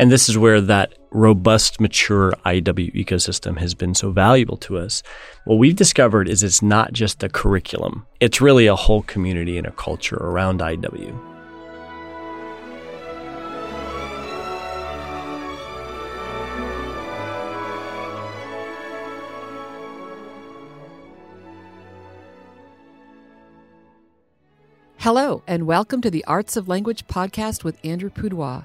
And this is where that robust, mature IEW ecosystem has been so valuable to us. What we've discovered is it's not just a curriculum, it's really a whole community and a culture around IEW. Hello, and welcome to the Arts of Language podcast with Andrew Pudewa,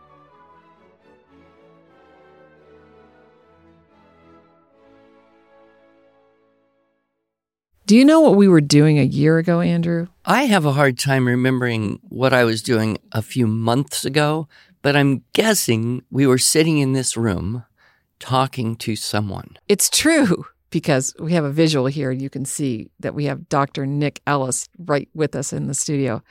Do you know what we were doing a year ago, Andrew? I have a hard time remembering what I was doing a few months ago, but I'm guessing we were sitting in this room talking to someone. It's true because we have a visual here and you can see that we have Dr. Nick Ellis right with us in the studio.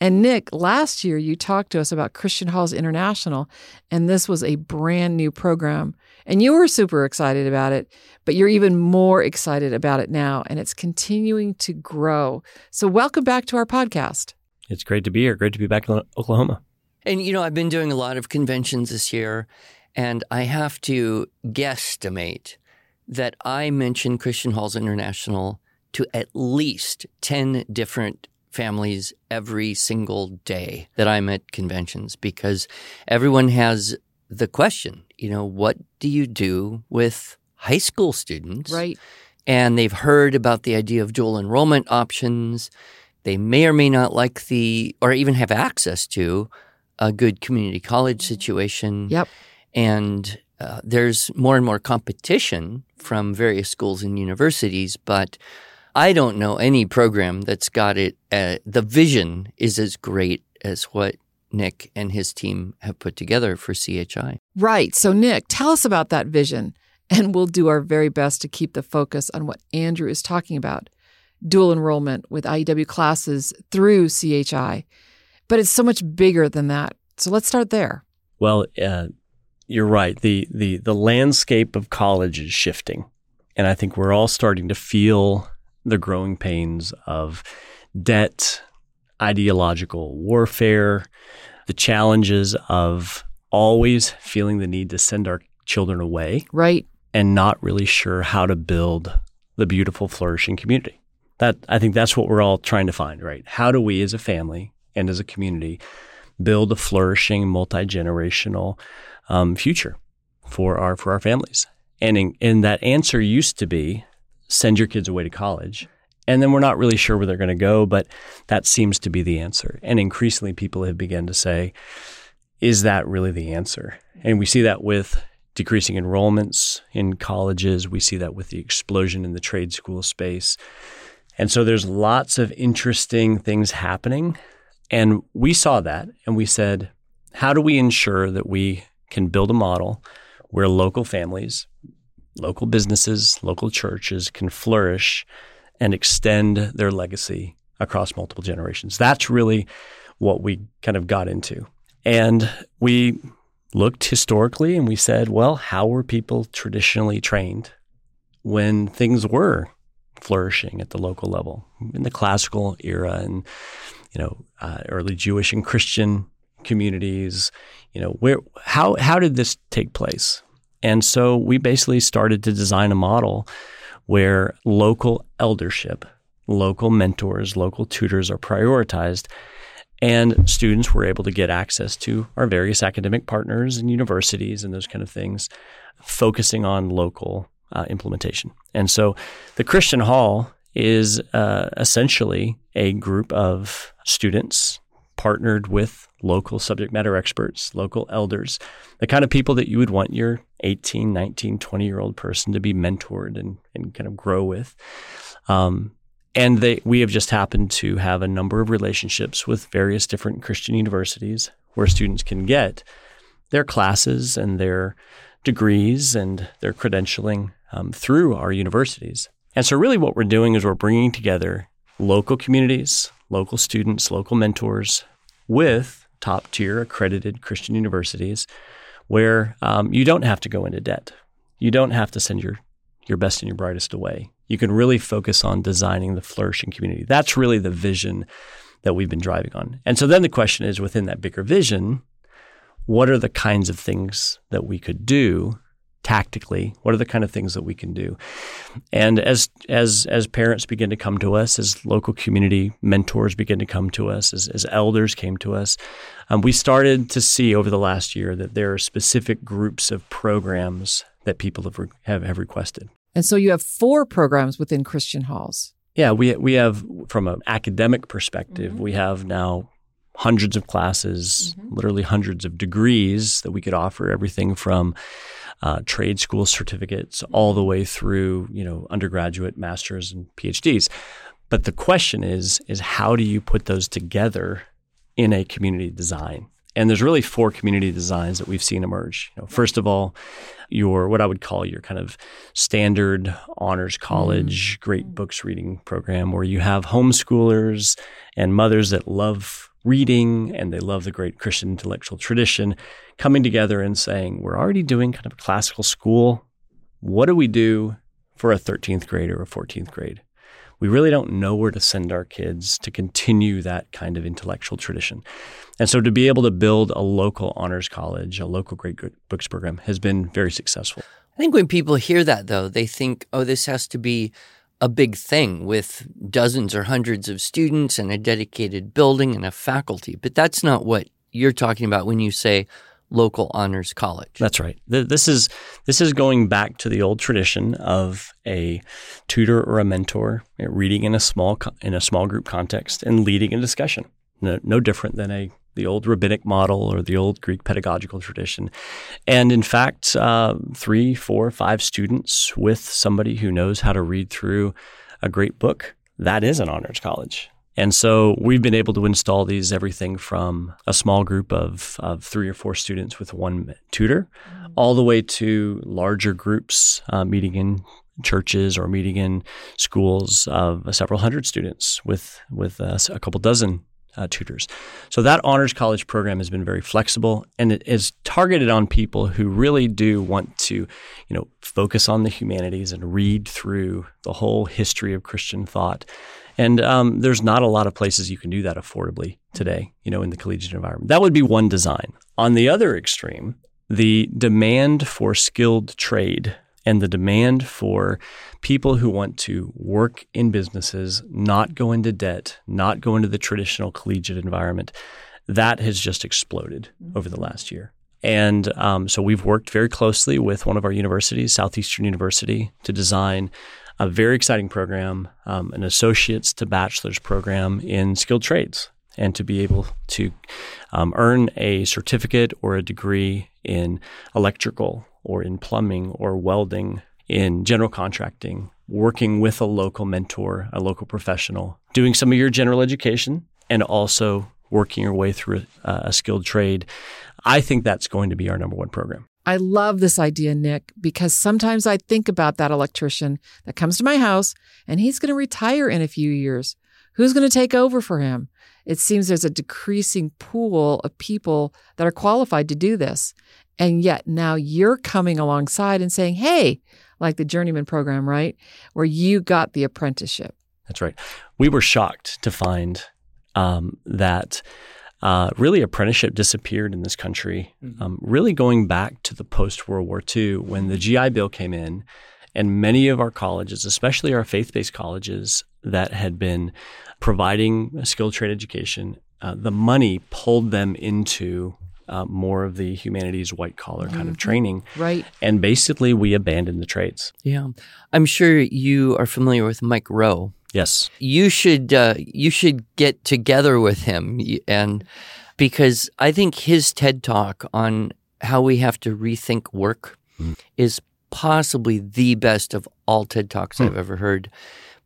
And Nick, last year you talked to us about Christian Halls International, and this was a brand new program. And you were super excited about it, but you're even more excited about it now, and it's continuing to grow. So, welcome back to our podcast. It's great to be here. Great to be back in Oklahoma. And, you know, I've been doing a lot of conventions this year, and I have to guesstimate that I mention Christian Halls International to at least 10 different families every single day that I'm at conventions because everyone has the question, you know, what do you do with high school students? Right. And they've heard about the idea of dual enrollment options. They may or may not like the, or even have access to a good community college situation. Yep. And uh, there's more and more competition from various schools and universities, but I don't know any program that's got it. Uh, the vision is as great as what Nick and his team have put together for CHI. Right. So, Nick, tell us about that vision, and we'll do our very best to keep the focus on what Andrew is talking about dual enrollment with IEW classes through CHI. But it's so much bigger than that. So, let's start there. Well, uh, you're right. The, the, the landscape of college is shifting. And I think we're all starting to feel the growing pains of debt, ideological warfare, the challenges of always feeling the need to send our children away. Right. And not really sure how to build the beautiful, flourishing community. That I think that's what we're all trying to find, right? How do we as a family and as a community build a flourishing, multi generational um, future for our for our families? And in, and that answer used to be send your kids away to college and then we're not really sure where they're going to go, but that seems to be the answer. And increasingly, people have begun to say, is that really the answer? And we see that with decreasing enrollments in colleges. We see that with the explosion in the trade school space. And so there's lots of interesting things happening. And we saw that and we said, how do we ensure that we can build a model where local families, local businesses, local churches can flourish and extend their legacy across multiple generations. That's really what we kind of got into. And we looked historically and we said, well, how were people traditionally trained when things were flourishing at the local level in the classical era and you know uh, early Jewish and Christian communities you know where how how did this take place and so we basically started to design a model where local eldership, local mentors, local tutors are prioritized. And students were able to get access to our various academic partners and universities and those kind of things, focusing on local uh, implementation. And so the Christian Hall is uh, essentially a group of students partnered with local subject matter experts, local elders, the kind of people that you would want your 18, 19, 20 year old person to be mentored and, and kind of grow with. Um, and they, we have just happened to have a number of relationships with various different Christian universities where students can get their classes and their degrees and their credentialing um, through our universities. And so, really, what we're doing is we're bringing together local communities, local students, local mentors with top tier accredited Christian universities where um, you don't have to go into debt. You don't have to send your, your best and your brightest away. You can really focus on designing the flourishing community. That's really the vision that we've been driving on. And so then the question is within that bigger vision, what are the kinds of things that we could do tactically what are the kind of things that we can do and as as as parents begin to come to us as local community mentors begin to come to us as, as elders came to us um, we started to see over the last year that there are specific groups of programs that people have, re- have, have requested and so you have four programs within christian halls yeah we, we have from an academic perspective mm-hmm. we have now hundreds of classes mm-hmm. literally hundreds of degrees that we could offer everything from uh, trade school certificates all the way through, you know, undergraduate, masters, and PhDs. But the question is, is how do you put those together in a community design? And there's really four community designs that we've seen emerge. You know, first of all, your what I would call your kind of standard honors college, mm. great books reading program where you have homeschoolers and mothers that love reading and they love the great Christian intellectual tradition coming together and saying, we're already doing kind of a classical school. What do we do for a 13th grade or a 14th grade? We really don't know where to send our kids to continue that kind of intellectual tradition. And so to be able to build a local honors college, a local great books program has been very successful. I think when people hear that, though, they think, oh, this has to be a big thing with dozens or hundreds of students and a dedicated building and a faculty. But that's not what you're talking about when you say local honors college. That's right. This is this is going back to the old tradition of a tutor or a mentor reading in a small in a small group context and leading a discussion. No, no different than a the old rabbinic model or the old Greek pedagogical tradition. And in fact, uh, three, four, five students with somebody who knows how to read through a great book, that is an honors college. And so we've been able to install these everything from a small group of, of three or four students with one tutor, mm-hmm. all the way to larger groups uh, meeting in churches or meeting in schools of several hundred students with with uh, a couple dozen uh, tutors. So that honors college program has been very flexible and it is targeted on people who really do want to, you know, focus on the humanities and read through the whole history of Christian thought. And um, there's not a lot of places you can do that affordably today, you know, in the collegiate environment. That would be one design. On the other extreme, the demand for skilled trade and the demand for people who want to work in businesses, not go into debt, not go into the traditional collegiate environment, that has just exploded mm-hmm. over the last year. And um, so we've worked very closely with one of our universities, Southeastern University, to design a very exciting program, um, an associate's to bachelor's program in skilled trades, and to be able to um, earn a certificate or a degree in electrical or in plumbing or welding, in general contracting, working with a local mentor, a local professional, doing some of your general education, and also working your way through a, a skilled trade. I think that's going to be our number one program. I love this idea, Nick, because sometimes I think about that electrician that comes to my house and he's going to retire in a few years. Who's going to take over for him? It seems there's a decreasing pool of people that are qualified to do this. And yet now you're coming alongside and saying, hey, like the journeyman program, right? Where you got the apprenticeship. That's right. We were shocked to find um, that uh, really apprenticeship disappeared in this country, mm-hmm. um, really going back to the post World War II when the GI Bill came in. And many of our colleges, especially our faith based colleges that had been providing a skilled trade education, uh, the money pulled them into uh, more of the humanities white collar kind of mm-hmm. training. Right. And basically, we abandoned the trades. Yeah. I'm sure you are familiar with Mike Rowe. Yes. You should uh, you should get together with him and because I think his TED talk on how we have to rethink work mm. is possibly the best of all TED talks mm. I've ever heard.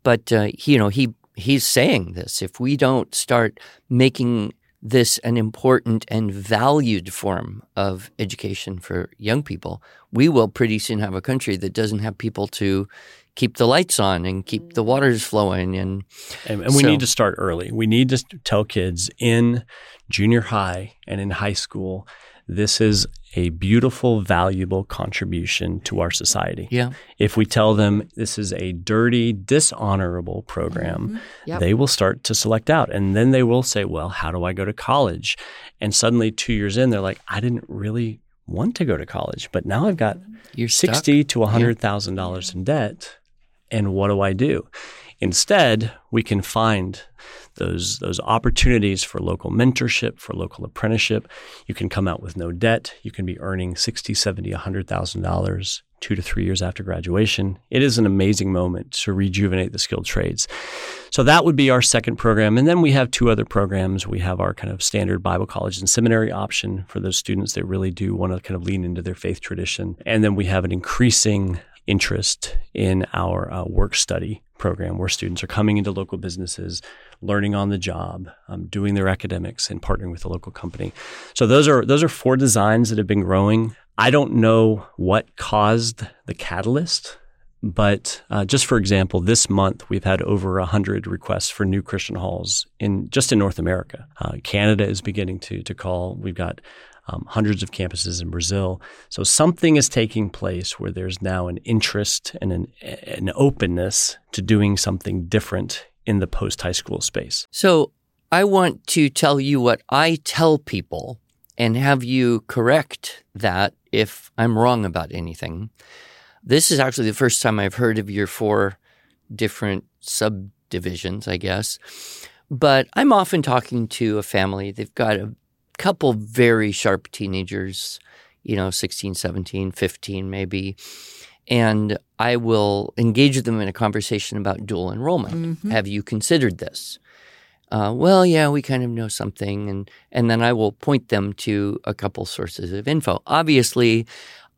But uh, he, you know, he he's saying this: if we don't start making this an important and valued form of education for young people, we will pretty soon have a country that doesn't have people to keep the lights on and keep the waters flowing and and, and we need to start early. We need to tell kids in junior high and in high school this is a beautiful, valuable contribution to our society. Yeah. If we tell them this is a dirty, dishonorable program, mm-hmm. yep. they will start to select out. And then they will say, well, how do I go to college? And suddenly, two years in, they're like, I didn't really want to go to college, but now I've got You're sixty stuck. to hundred thousand yeah. dollars in debt, and what do I do? Instead, we can find those those opportunities for local mentorship, for local apprenticeship. You can come out with no debt. You can be earning 60, 70, $100,000 two to three years after graduation. It is an amazing moment to rejuvenate the skilled trades. So that would be our second program. And then we have two other programs. We have our kind of standard Bible college and seminary option for those students that really do want to kind of lean into their faith tradition. And then we have an increasing interest in our uh, work study program where students are coming into local businesses, learning on the job, um, doing their academics, and partnering with a local company. So those are those are four designs that have been growing. I don't know what caused the catalyst, but uh, just for example, this month we've had over hundred requests for new Christian halls in just in North America. Uh, Canada is beginning to to call. We've got um, hundreds of campuses in Brazil. So something is taking place where there's now an interest and an, an openness to doing something different in the post high school space. So I want to tell you what I tell people and have you correct that if I'm wrong about anything. This is actually the first time I've heard of your four different subdivisions, I guess. But I'm often talking to a family. They've got a couple very sharp teenagers, you know, 16, 17, 15 maybe. And I will engage them in a conversation about dual enrollment. Mm-hmm. Have you considered this? Uh, well, yeah, we kind of know something, and and then I will point them to a couple sources of info. Obviously,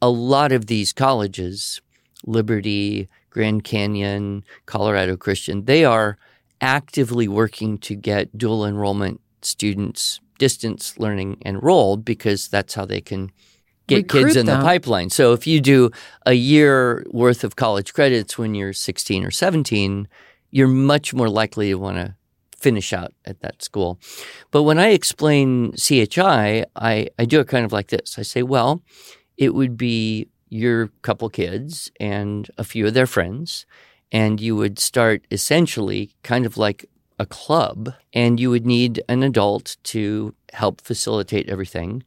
a lot of these colleges, Liberty, Grand Canyon, Colorado Christian, they are actively working to get dual enrollment students distance learning enrolled because that's how they can get Recruit kids in them. the pipeline. So if you do a year worth of college credits when you're 16 or 17, you're much more likely to want to finish out at that school. But when I explain CHI, I, I do it kind of like this. I say, well, it would be your couple kids and a few of their friends, and you would start essentially kind of like a club and you would need an adult to help facilitate everything.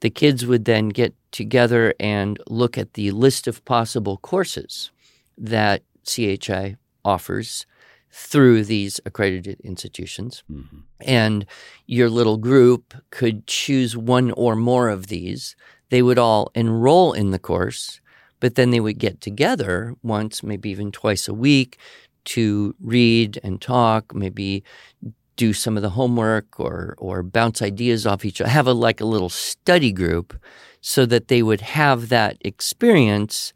The kids would then get together and look at the list of possible courses that CHI offers through these accredited institutions. Mm-hmm. And your little group could choose one or more of these. They would all enroll in the course, but then they would get together once, maybe even twice a week to read and talk, maybe do some of the homework or or bounce ideas off each other, have a like a little study group so that they would have that experience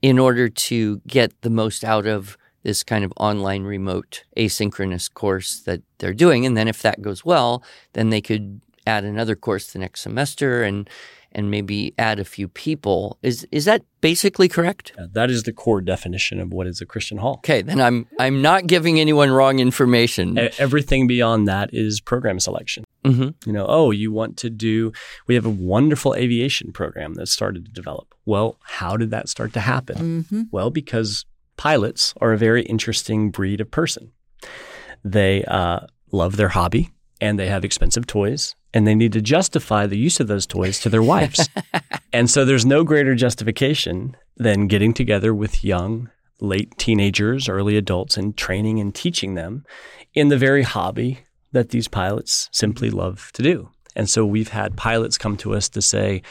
in order to get the most out of this kind of online remote asynchronous course that they're doing. And then if that goes well then they could add another course the next semester and and maybe add a few people. Is is that basically correct? Yeah, that is the core definition of what is a Christian hall. Okay, then I'm I'm not giving anyone wrong information. Everything beyond that is program selection. Mm-hmm. You know, oh, you want to do? We have a wonderful aviation program that started to develop. Well, how did that start to happen? Mm-hmm. Well, because pilots are a very interesting breed of person. They uh, love their hobby and they have expensive toys and they need to justify the use of those toys to their wives. and so there's no greater justification than getting together with young, late teenagers, early adults, and training and teaching them in the very hobby that these pilots simply love to do. And so we've had pilots come to us to say,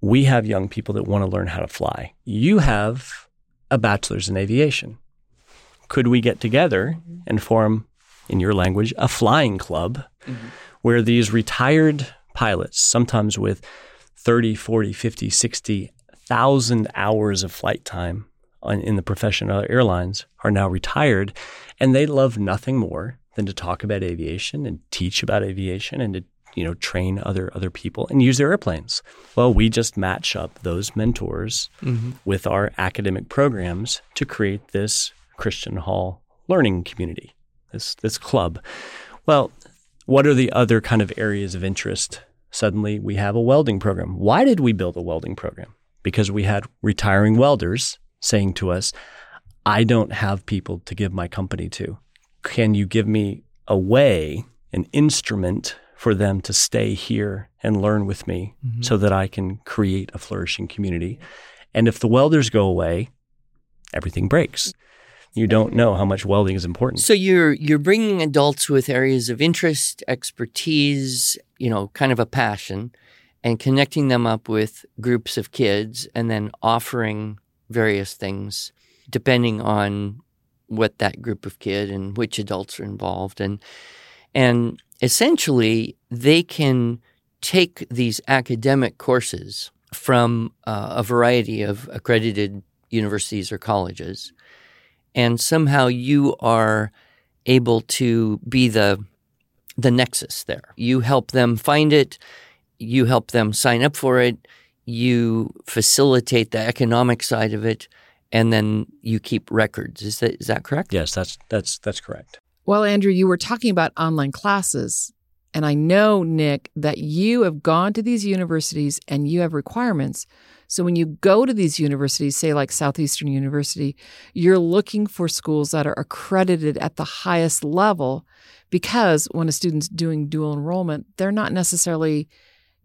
we have young people that want to learn how to fly. You have a bachelor's in aviation. Could we get together and form, in your language, a flying club mm-hmm where these retired pilots, sometimes with 30, 40, 50, 60,000 hours of flight time on, in the profession of airlines, are now retired, and they love nothing more than to talk about aviation and teach about aviation and to you know, train other other people and use their airplanes. Well, we just match up those mentors mm-hmm. with our academic programs to create this Christian Hall learning community, this this club. Well, what are the other kind of areas of interest? Suddenly, we have a welding program. Why did we build a welding program? Because we had retiring welders saying to us, "I don't have people to give my company to. Can you give me a way, an instrument for them to stay here and learn with me mm-hmm. so that I can create a flourishing community. And if the welders go away, everything breaks. You don't know how much welding is important. So you're you're bringing adults with areas of interest, expertise, you know, kind of a passion and connecting them up with groups of kids and then offering various things depending on what that group of kid and which adults are involved and and essentially they can take these academic courses from uh, a variety of accredited universities or colleges, and somehow you are able to be the the nexus there. You help them find it, you help them sign up for it, you facilitate the economic side of it, and then you keep records. Is that is that correct? Yes, that's that's that's correct. Well, Andrew, you were talking about online classes. And I know, Nick, that you have gone to these universities and you have requirements. So when you go to these universities, say like Southeastern University, you're looking for schools that are accredited at the highest level because when a student's doing dual enrollment, they're not necessarily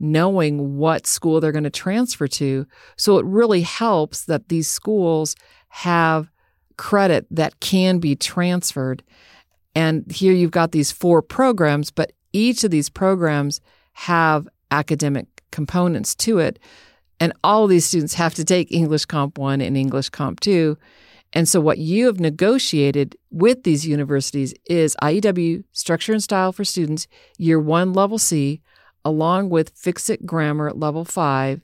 knowing what school they're going to transfer to. So it really helps that these schools have credit that can be transferred. And here you've got these four programs, but each of these programs have academic components to it. And all of these students have to take English Comp 1 and English Comp 2. And so, what you have negotiated with these universities is IEW Structure and Style for Students, Year 1 Level C, along with Fix It Grammar Level 5.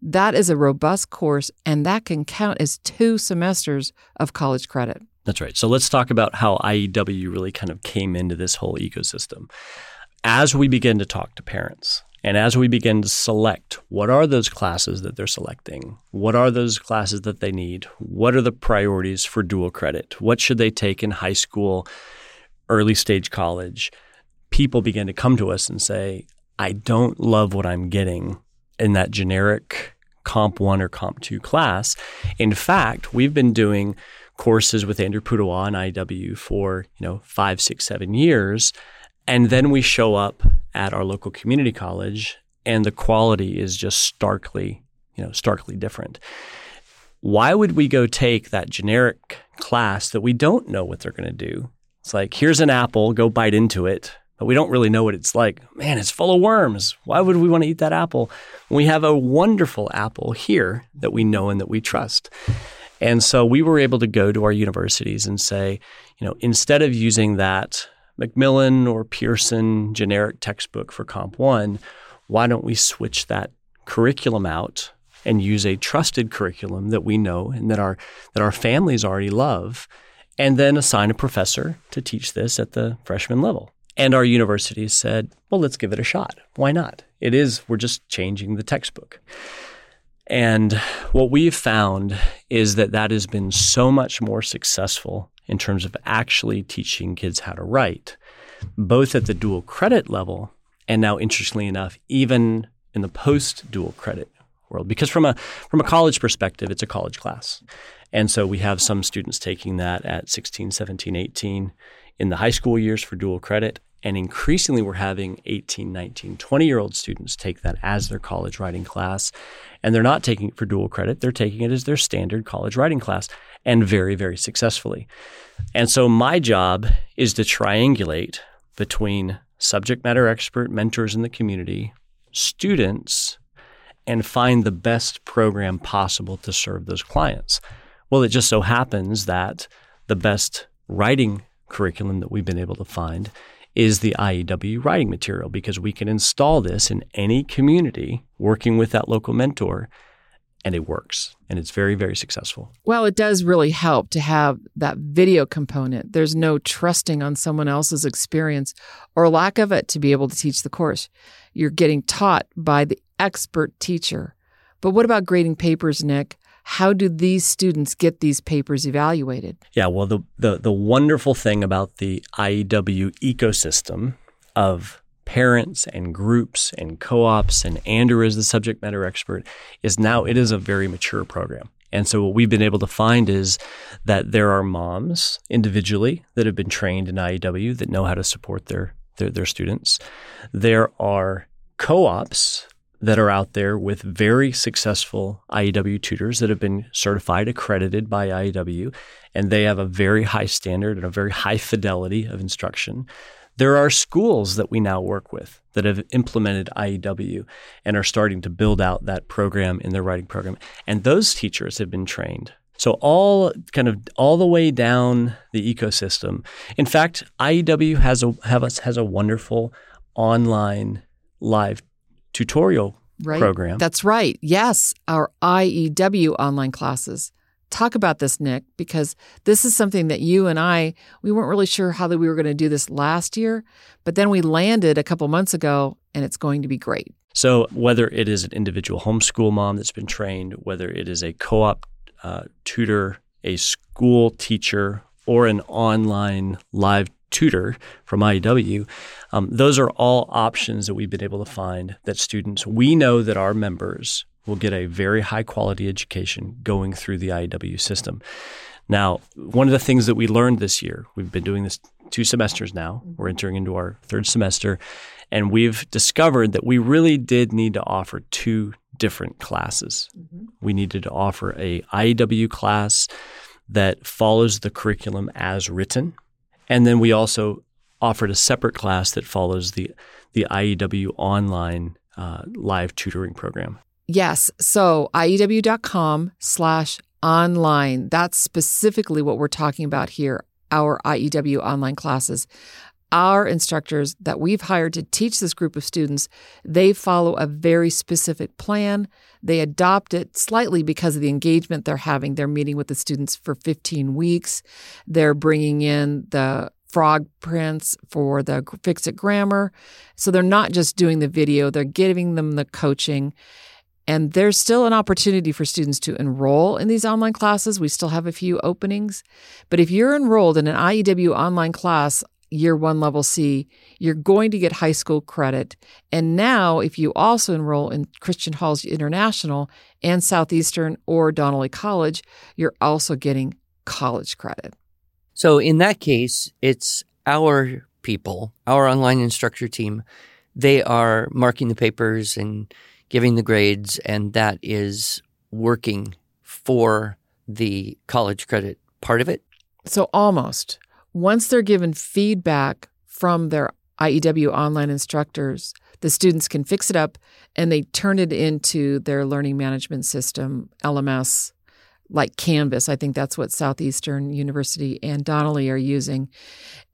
That is a robust course, and that can count as two semesters of college credit. That's right. So, let's talk about how IEW really kind of came into this whole ecosystem as we begin to talk to parents and as we begin to select what are those classes that they're selecting, what are those classes that they need, what are the priorities for dual credit, what should they take in high school, early stage college, people begin to come to us and say, I don't love what I'm getting in that generic Comp 1 or Comp 2 class. In fact, we've been doing courses with Andrew Pudewa and IEW for, you know, five, six, seven years and then we show up at our local community college and the quality is just starkly, you know, starkly different. Why would we go take that generic class that we don't know what they're going to do? It's like, here's an apple, go bite into it, but we don't really know what it's like. Man, it's full of worms. Why would we want to eat that apple? We have a wonderful apple here that we know and that we trust. And so we were able to go to our universities and say, you know, instead of using that Macmillan or Pearson generic textbook for Comp 1, why don't we switch that curriculum out and use a trusted curriculum that we know and that our that our families already love and then assign a professor to teach this at the freshman level. And our universities said, well, let's give it a shot. Why not? It is, we're just changing the textbook. And what we've found is that that has been so much more successful in terms of actually teaching kids how to write, both at the dual credit level and now, interestingly enough, even in the post dual credit world. Because from a from a college perspective, it's a college class. And so we have some students taking that at 16, 17, 18 in the high school years for dual credit. And increasingly, we're having 18, 19, 20 year old students take that as their college writing class. And they're not taking it for dual credit, they're taking it as their standard college writing class and very, very successfully. And so my job is to triangulate between subject matter expert mentors in the community, students, and find the best program possible to serve those clients. Well, it just so happens that the best writing curriculum that we've been able to find is the IEW writing material because we can install this in any community working with that local mentor and it works and it's very very successful. Well it does really help to have that video component. There's no trusting on someone else's experience or lack of it to be able to teach the course. You're getting taught by the expert teacher. But what about grading papers nick how do these students get these papers evaluated yeah well the the, the wonderful thing about the iew ecosystem of parents and groups and co-ops and Andrew as the subject matter expert is now it is a very mature program. And so what we've been able to find is that there are moms individually that have been trained in IEW that know how to support their their, their students. There are co-ops that are out there with very successful IEW tutors that have been certified, accredited by IEW, and they have a very high standard and a very high fidelity of instruction. There are schools that we now work with that have implemented IEW and are starting to build out that program in their writing program. And those teachers have been trained. So all kind of all the way down the ecosystem. In fact, IEW has a have a, has a wonderful online live tutorial right. program. That's right. Yes, our IEW online classes talk about this, Nick, because this is something that you and I, we weren't really sure how that we were going to do this last year, but then we landed a couple months ago and it's going to be great. So, whether it is an individual homeschool mom that's been trained, whether it is a co op uh, tutor, a school teacher, or an online live tutor from IEW, um, those are all options that we've been able to find that students, we know that our members will get a very high quality education going through the IEW system. Now, one of the things that we learned this year, we've been doing this two semesters now, we're entering into our third semester, and we've discovered that we really did need to offer two different classes. Mm-hmm. We needed to offer a IEW class that follows the curriculum as written, and then we also offered a separate class that follows the the IEW online uh, live tutoring program. Yes. So IEW.com slash online. That's specifically what we're talking about here, our IEW online classes. Our instructors that we've hired to teach this group of students, they follow a very specific plan. They adopt it slightly because of the engagement they're having. They're meeting with the students for 15 weeks. They're bringing in the Frog Prince for the fix it grammar. So they're not just doing the video, they're giving them the coaching. And there's still an opportunity for students to enroll in these online classes. We still have a few openings. But if you're enrolled in an IEW online class, year one level C, you're going to get high school credit. And now, if you also enroll in Christian Halls International and Southeastern or Donnelly College, you're also getting college credit. So, in that case, it's our people, our online instructor team. They are marking the papers and giving the grades, and that is working for the college credit part of it? So, almost. Once they're given feedback from their IEW online instructors, the students can fix it up and they turn it into their learning management system, LMS, like Canvas. I think that's what Southeastern University and Donnelly are using.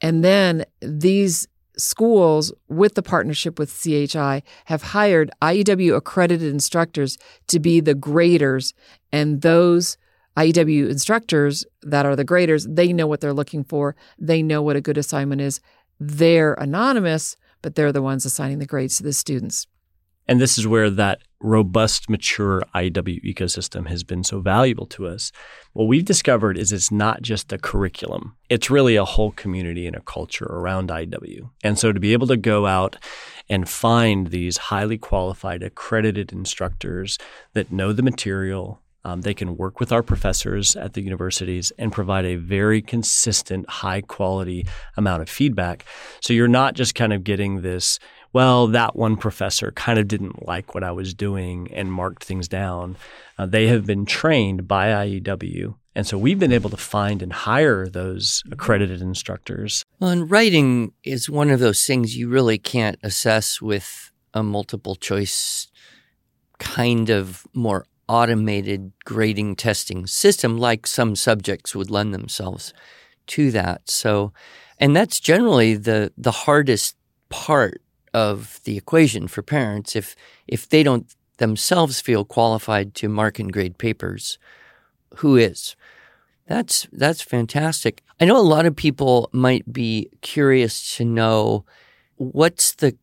And then these schools, with the partnership with CHI, have hired IEW accredited instructors to be the graders. And those IEW instructors that are the graders, they know what they're looking for. They know what a good assignment is. They're anonymous, but they're the ones assigning the grades to the students. And this is where that robust, mature IEW ecosystem has been so valuable to us. What we've discovered is it's not just a curriculum, it's really a whole community and a culture around IEW. And so to be able to go out and find these highly qualified, accredited instructors that know the material, um, they can work with our professors at the universities and provide a very consistent, high quality amount of feedback. So you're not just kind of getting this well, that one professor kind of didn't like what I was doing and marked things down. Uh, they have been trained by IEW. And so we've been able to find and hire those accredited instructors. Well, and writing is one of those things you really can't assess with a multiple choice kind of more automated grading testing system like some subjects would lend themselves to that. So, and that's generally the the hardest part of the equation for parents if if they don't themselves feel qualified to mark and grade papers, who is? That's that's fantastic. I know a lot of people might be curious to know what's the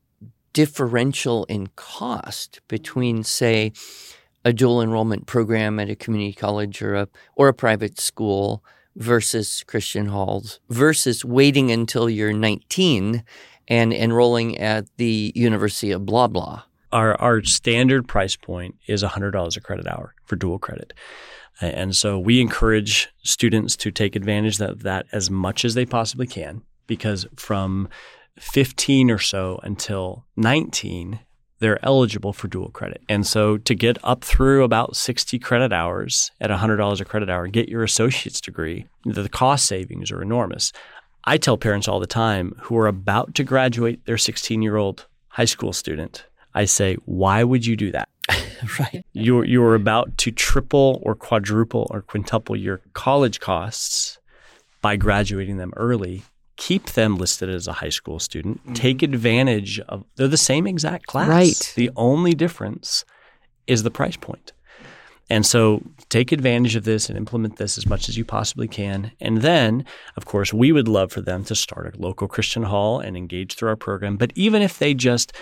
differential in cost between, say, a dual enrollment program at a community college or a or a private school versus Christian Halls versus waiting until you're 19 and enrolling at the University of blah blah. Our our standard price point is $100 a credit hour for dual credit. And so we encourage students to take advantage of that as much as they possibly can because from 15 or so until 19 they're eligible for dual credit. And so to get up through about 60 credit hours at $100 a credit hour, get your associate's degree, the cost savings are enormous. I tell parents all the time who are about to graduate their 16 year old high school student, I say, why would you do that? right. You're, you're about to triple or quadruple or quintuple your college costs by graduating them early keep them listed as a high school student. Mm-hmm. Take advantage of they're the same exact class. Right. The only difference is the price point. And so take advantage of this and implement this as much as you possibly can. And then, of course, we would love for them to start a local Christian hall and engage through our program. But even if they just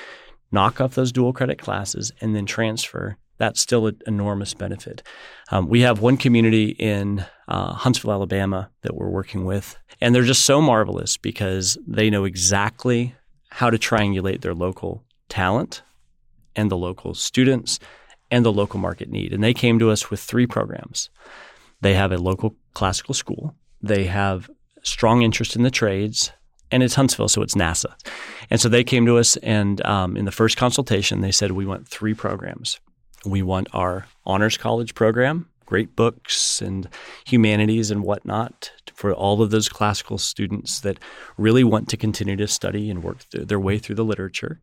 knock off those dual credit classes and then transfer, that's still an enormous benefit. Um, we have one community in uh, Huntsville, Alabama that we're working with, and they're just so marvelous because they know exactly how to triangulate their local talent and the local students and the local market need. And they came to us with three programs. They have a local classical school, they have strong interest in the trades, and it's Huntsville, so it's NASA. And so they came to us, and um, in the first consultation, they said, We want three programs. We want our honors college program, great books and humanities and whatnot for all of those classical students that really want to continue to study and work their way through the literature.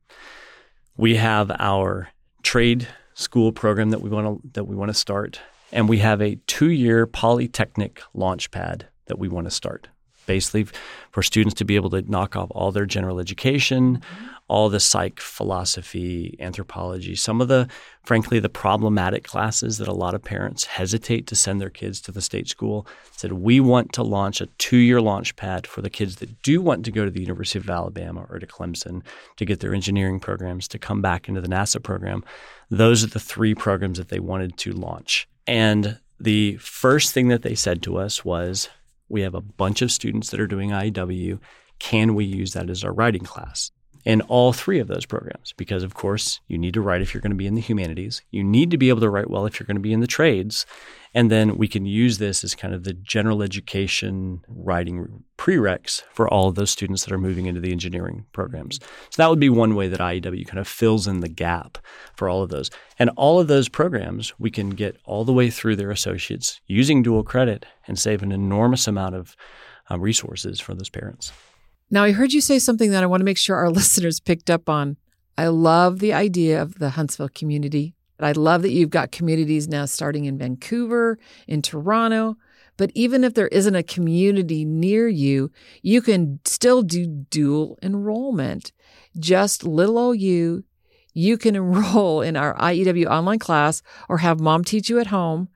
We have our trade school program that we want to that we want to start, and we have a two-year polytechnic launch pad that we want to start basically for students to be able to knock off all their general education, mm-hmm. all the psych, philosophy, anthropology, some of the, frankly, the problematic classes that a lot of parents hesitate to send their kids to the state school. Said, we want to launch a two year launch pad for the kids that do want to go to the University of Alabama or to Clemson to get their engineering programs to come back into the NASA program. Those are the three programs that they wanted to launch. And the first thing that they said to us was, we have a bunch of students that are doing IEW. Can we use that as our writing class? In all three of those programs. Because of course you need to write if you're going to be in the humanities. You need to be able to write well if you're going to be in the trades. And then we can use this as kind of the general education writing prereqs for all of those students that are moving into the engineering programs. So that would be one way that IEW kind of fills in the gap for all of those. And all of those programs we can get all the way through their associates using dual credit and save an enormous amount of um, resources for those parents now, I heard you say something that I want to make sure our listeners picked up on. I love the idea of the Huntsville community. I love that you've got communities now starting in Vancouver, in Toronto. But even if there isn't a community near you, you can still do dual enrollment. Just little you, you can enroll in our IEW online class or have mom teach you at home.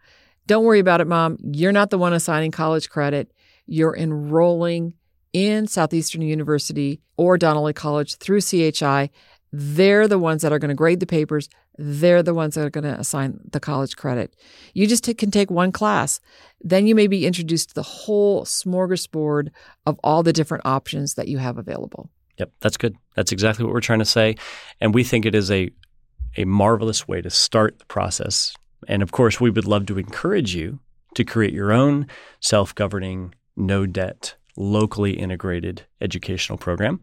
Don't worry about it, mom. You're not the one assigning college credit. You're enrolling in Southeastern University or Donnelly College through CHI, they're the ones that are going to grade the papers. They're the ones that are going to assign the college credit. You just t- can take one class. Then you may be introduced to the whole smorgasbord of all the different options that you have available. Yep, that's good. That's exactly what we're trying to say. And we think it is a, a marvelous way to start the process. And of course, we would love to encourage you to create your own self governing, no debt locally integrated educational program.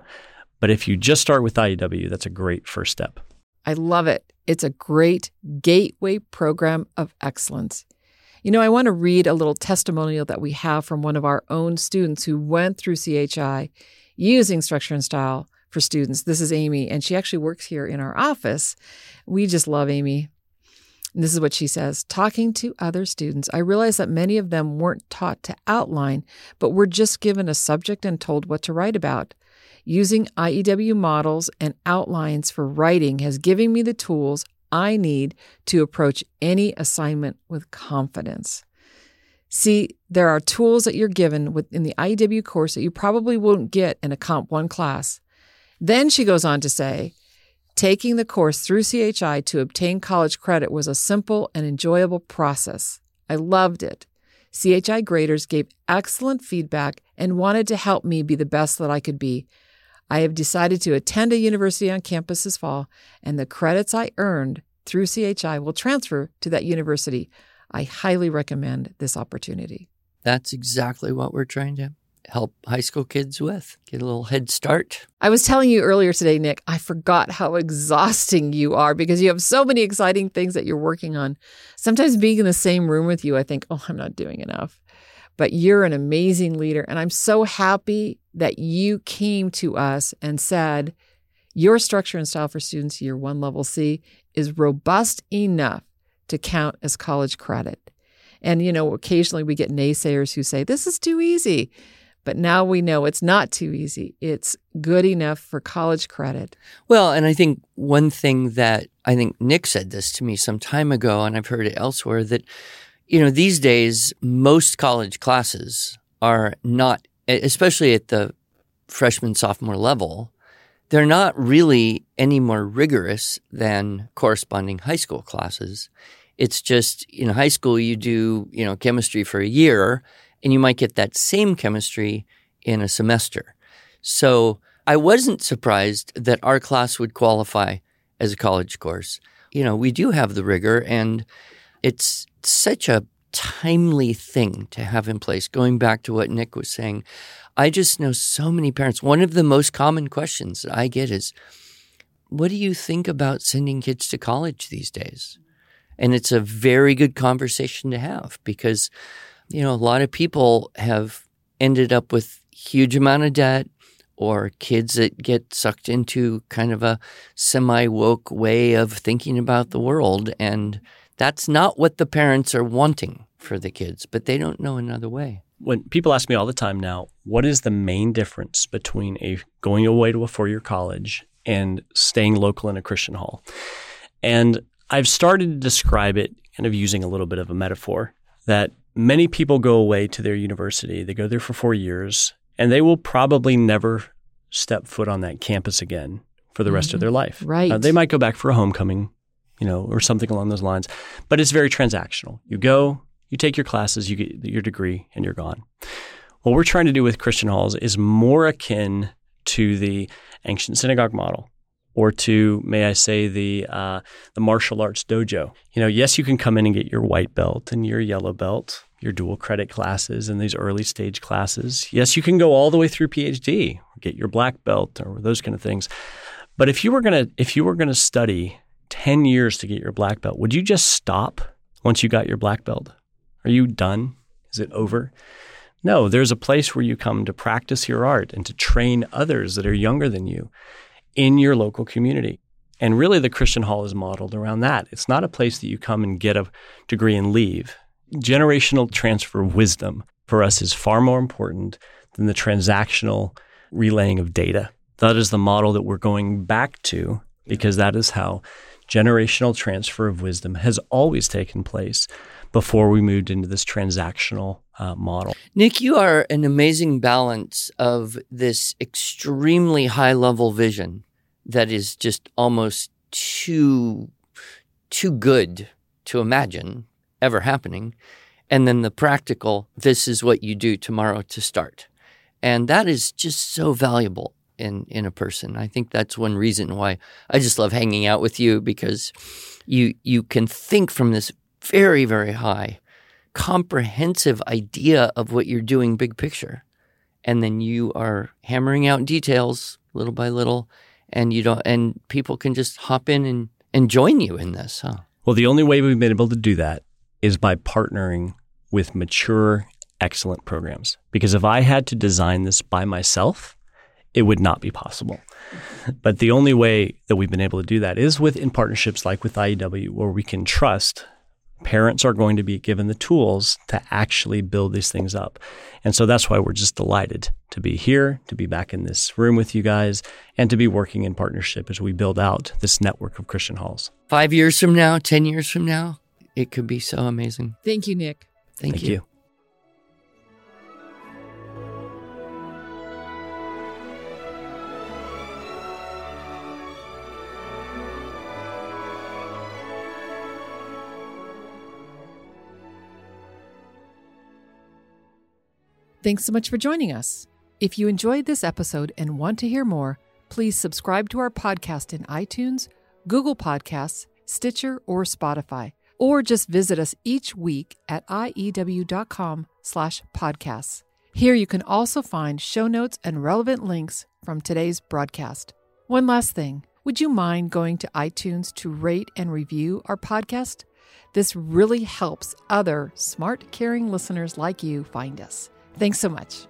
But if you just start with IEW, that's a great first step. I love it. It's a great gateway program of excellence. You know, I want to read a little testimonial that we have from one of our own students who went through CHI using structure and style for students. This is Amy, and she actually works here in our office. We just love Amy. And this is what she says Talking to other students, I realized that many of them weren't taught to outline, but were just given a subject and told what to write about. Using IEW models and outlines for writing has given me the tools I need to approach any assignment with confidence. See, there are tools that you're given within the IEW course that you probably won't get in a Comp 1 class. Then she goes on to say, taking the course through CHI to obtain college credit was a simple and enjoyable process. I loved it. CHI graders gave excellent feedback and wanted to help me be the best that I could be. I have decided to attend a university on campus this fall, and the credits I earned through CHI will transfer to that university. I highly recommend this opportunity. That's exactly what we're trying to help high school kids with. Get a little head start. I was telling you earlier today, Nick, I forgot how exhausting you are because you have so many exciting things that you're working on. Sometimes being in the same room with you, I think, oh, I'm not doing enough. But you're an amazing leader. And I'm so happy that you came to us and said, your structure and style for students year one level C is robust enough to count as college credit. And, you know, occasionally we get naysayers who say, this is too easy. But now we know it's not too easy. It's good enough for college credit. Well, and I think one thing that I think Nick said this to me some time ago, and I've heard it elsewhere that, you know, these days, most college classes are not, especially at the freshman, sophomore level, they're not really any more rigorous than corresponding high school classes. It's just in high school, you do, you know, chemistry for a year and you might get that same chemistry in a semester. So I wasn't surprised that our class would qualify as a college course. You know, we do have the rigor, and it's such a timely thing to have in place. Going back to what Nick was saying, I just know so many parents. One of the most common questions that I get is, What do you think about sending kids to college these days? And it's a very good conversation to have because you know, a lot of people have ended up with huge amount of debt or kids that get sucked into kind of a semi woke way of thinking about the world. And that's not what the parents are wanting for the kids, but they don't know another way. When people ask me all the time now, what is the main difference between a going away to a four year college and staying local in a Christian hall? And I've started to describe it kind of using a little bit of a metaphor that many people go away to their university. They go there for four years, and they will probably never step foot on that campus again for the mm-hmm. rest of mm-hmm. their life. Right. Uh, they might go back for a homecoming, you know, or something along those lines. But it's very transactional. You go, you take your classes, you get your degree, and you're gone. What we're trying to do with Christian halls is more akin to the ancient synagogue model or to, may I say, the uh, the martial arts dojo. You know, yes, you can come in and get your white belt and your yellow belt, your dual credit classes and these early stage classes. Yes, you can go all the way through PhD, get your black belt or those kind of things. But if you were gonna if you were gonna study ten years to get your black belt, would you just stop once you got your black belt? Are you done? Is it over? No, there's a place where you come to practice your art and to train others that are younger than you in your local community. And really, the Christian Hall is modeled around that. It's not a place that you come and get a degree and leave. Generational transfer of wisdom for us is far more important than the transactional relaying of data. That is the model that we're going back to because that is how generational transfer of wisdom has always taken place before we moved into this transactional uh, model. Nick, you are an amazing balance of this extremely high level vision that is just almost too too good to imagine ever happening and then the practical this is what you do tomorrow to start and that is just so valuable in in a person i think that's one reason why i just love hanging out with you because you you can think from this very, very high, comprehensive idea of what you're doing big picture. And then you are hammering out details little by little, and you don't, and people can just hop in and, and join you in this, huh? Well, the only way we've been able to do that is by partnering with mature, excellent programs. Because if I had to design this by myself, it would not be possible. But the only way that we've been able to do that is with in partnerships like with IEW, where we can trust parents are going to be given the tools to actually build these things up. And so that's why we're just delighted to be here, to be back in this room with you guys, and to be working in partnership as we build out this network of Christian halls. Five years from now, 10 years from now, it could be so amazing. Thank you, Nick. Thank, Thank you. Thanks so much for joining us. If you enjoyed this episode and want to hear more, please subscribe to our podcast in iTunes, Google Podcasts, Stitcher, or Spotify, or just visit us each week at iew.com slash podcasts. Here you can also find show notes and relevant links from today's broadcast. One last thing. Would you mind going to iTunes to rate and review our podcast? This really helps other smart, caring listeners like you find us. Thanks so much.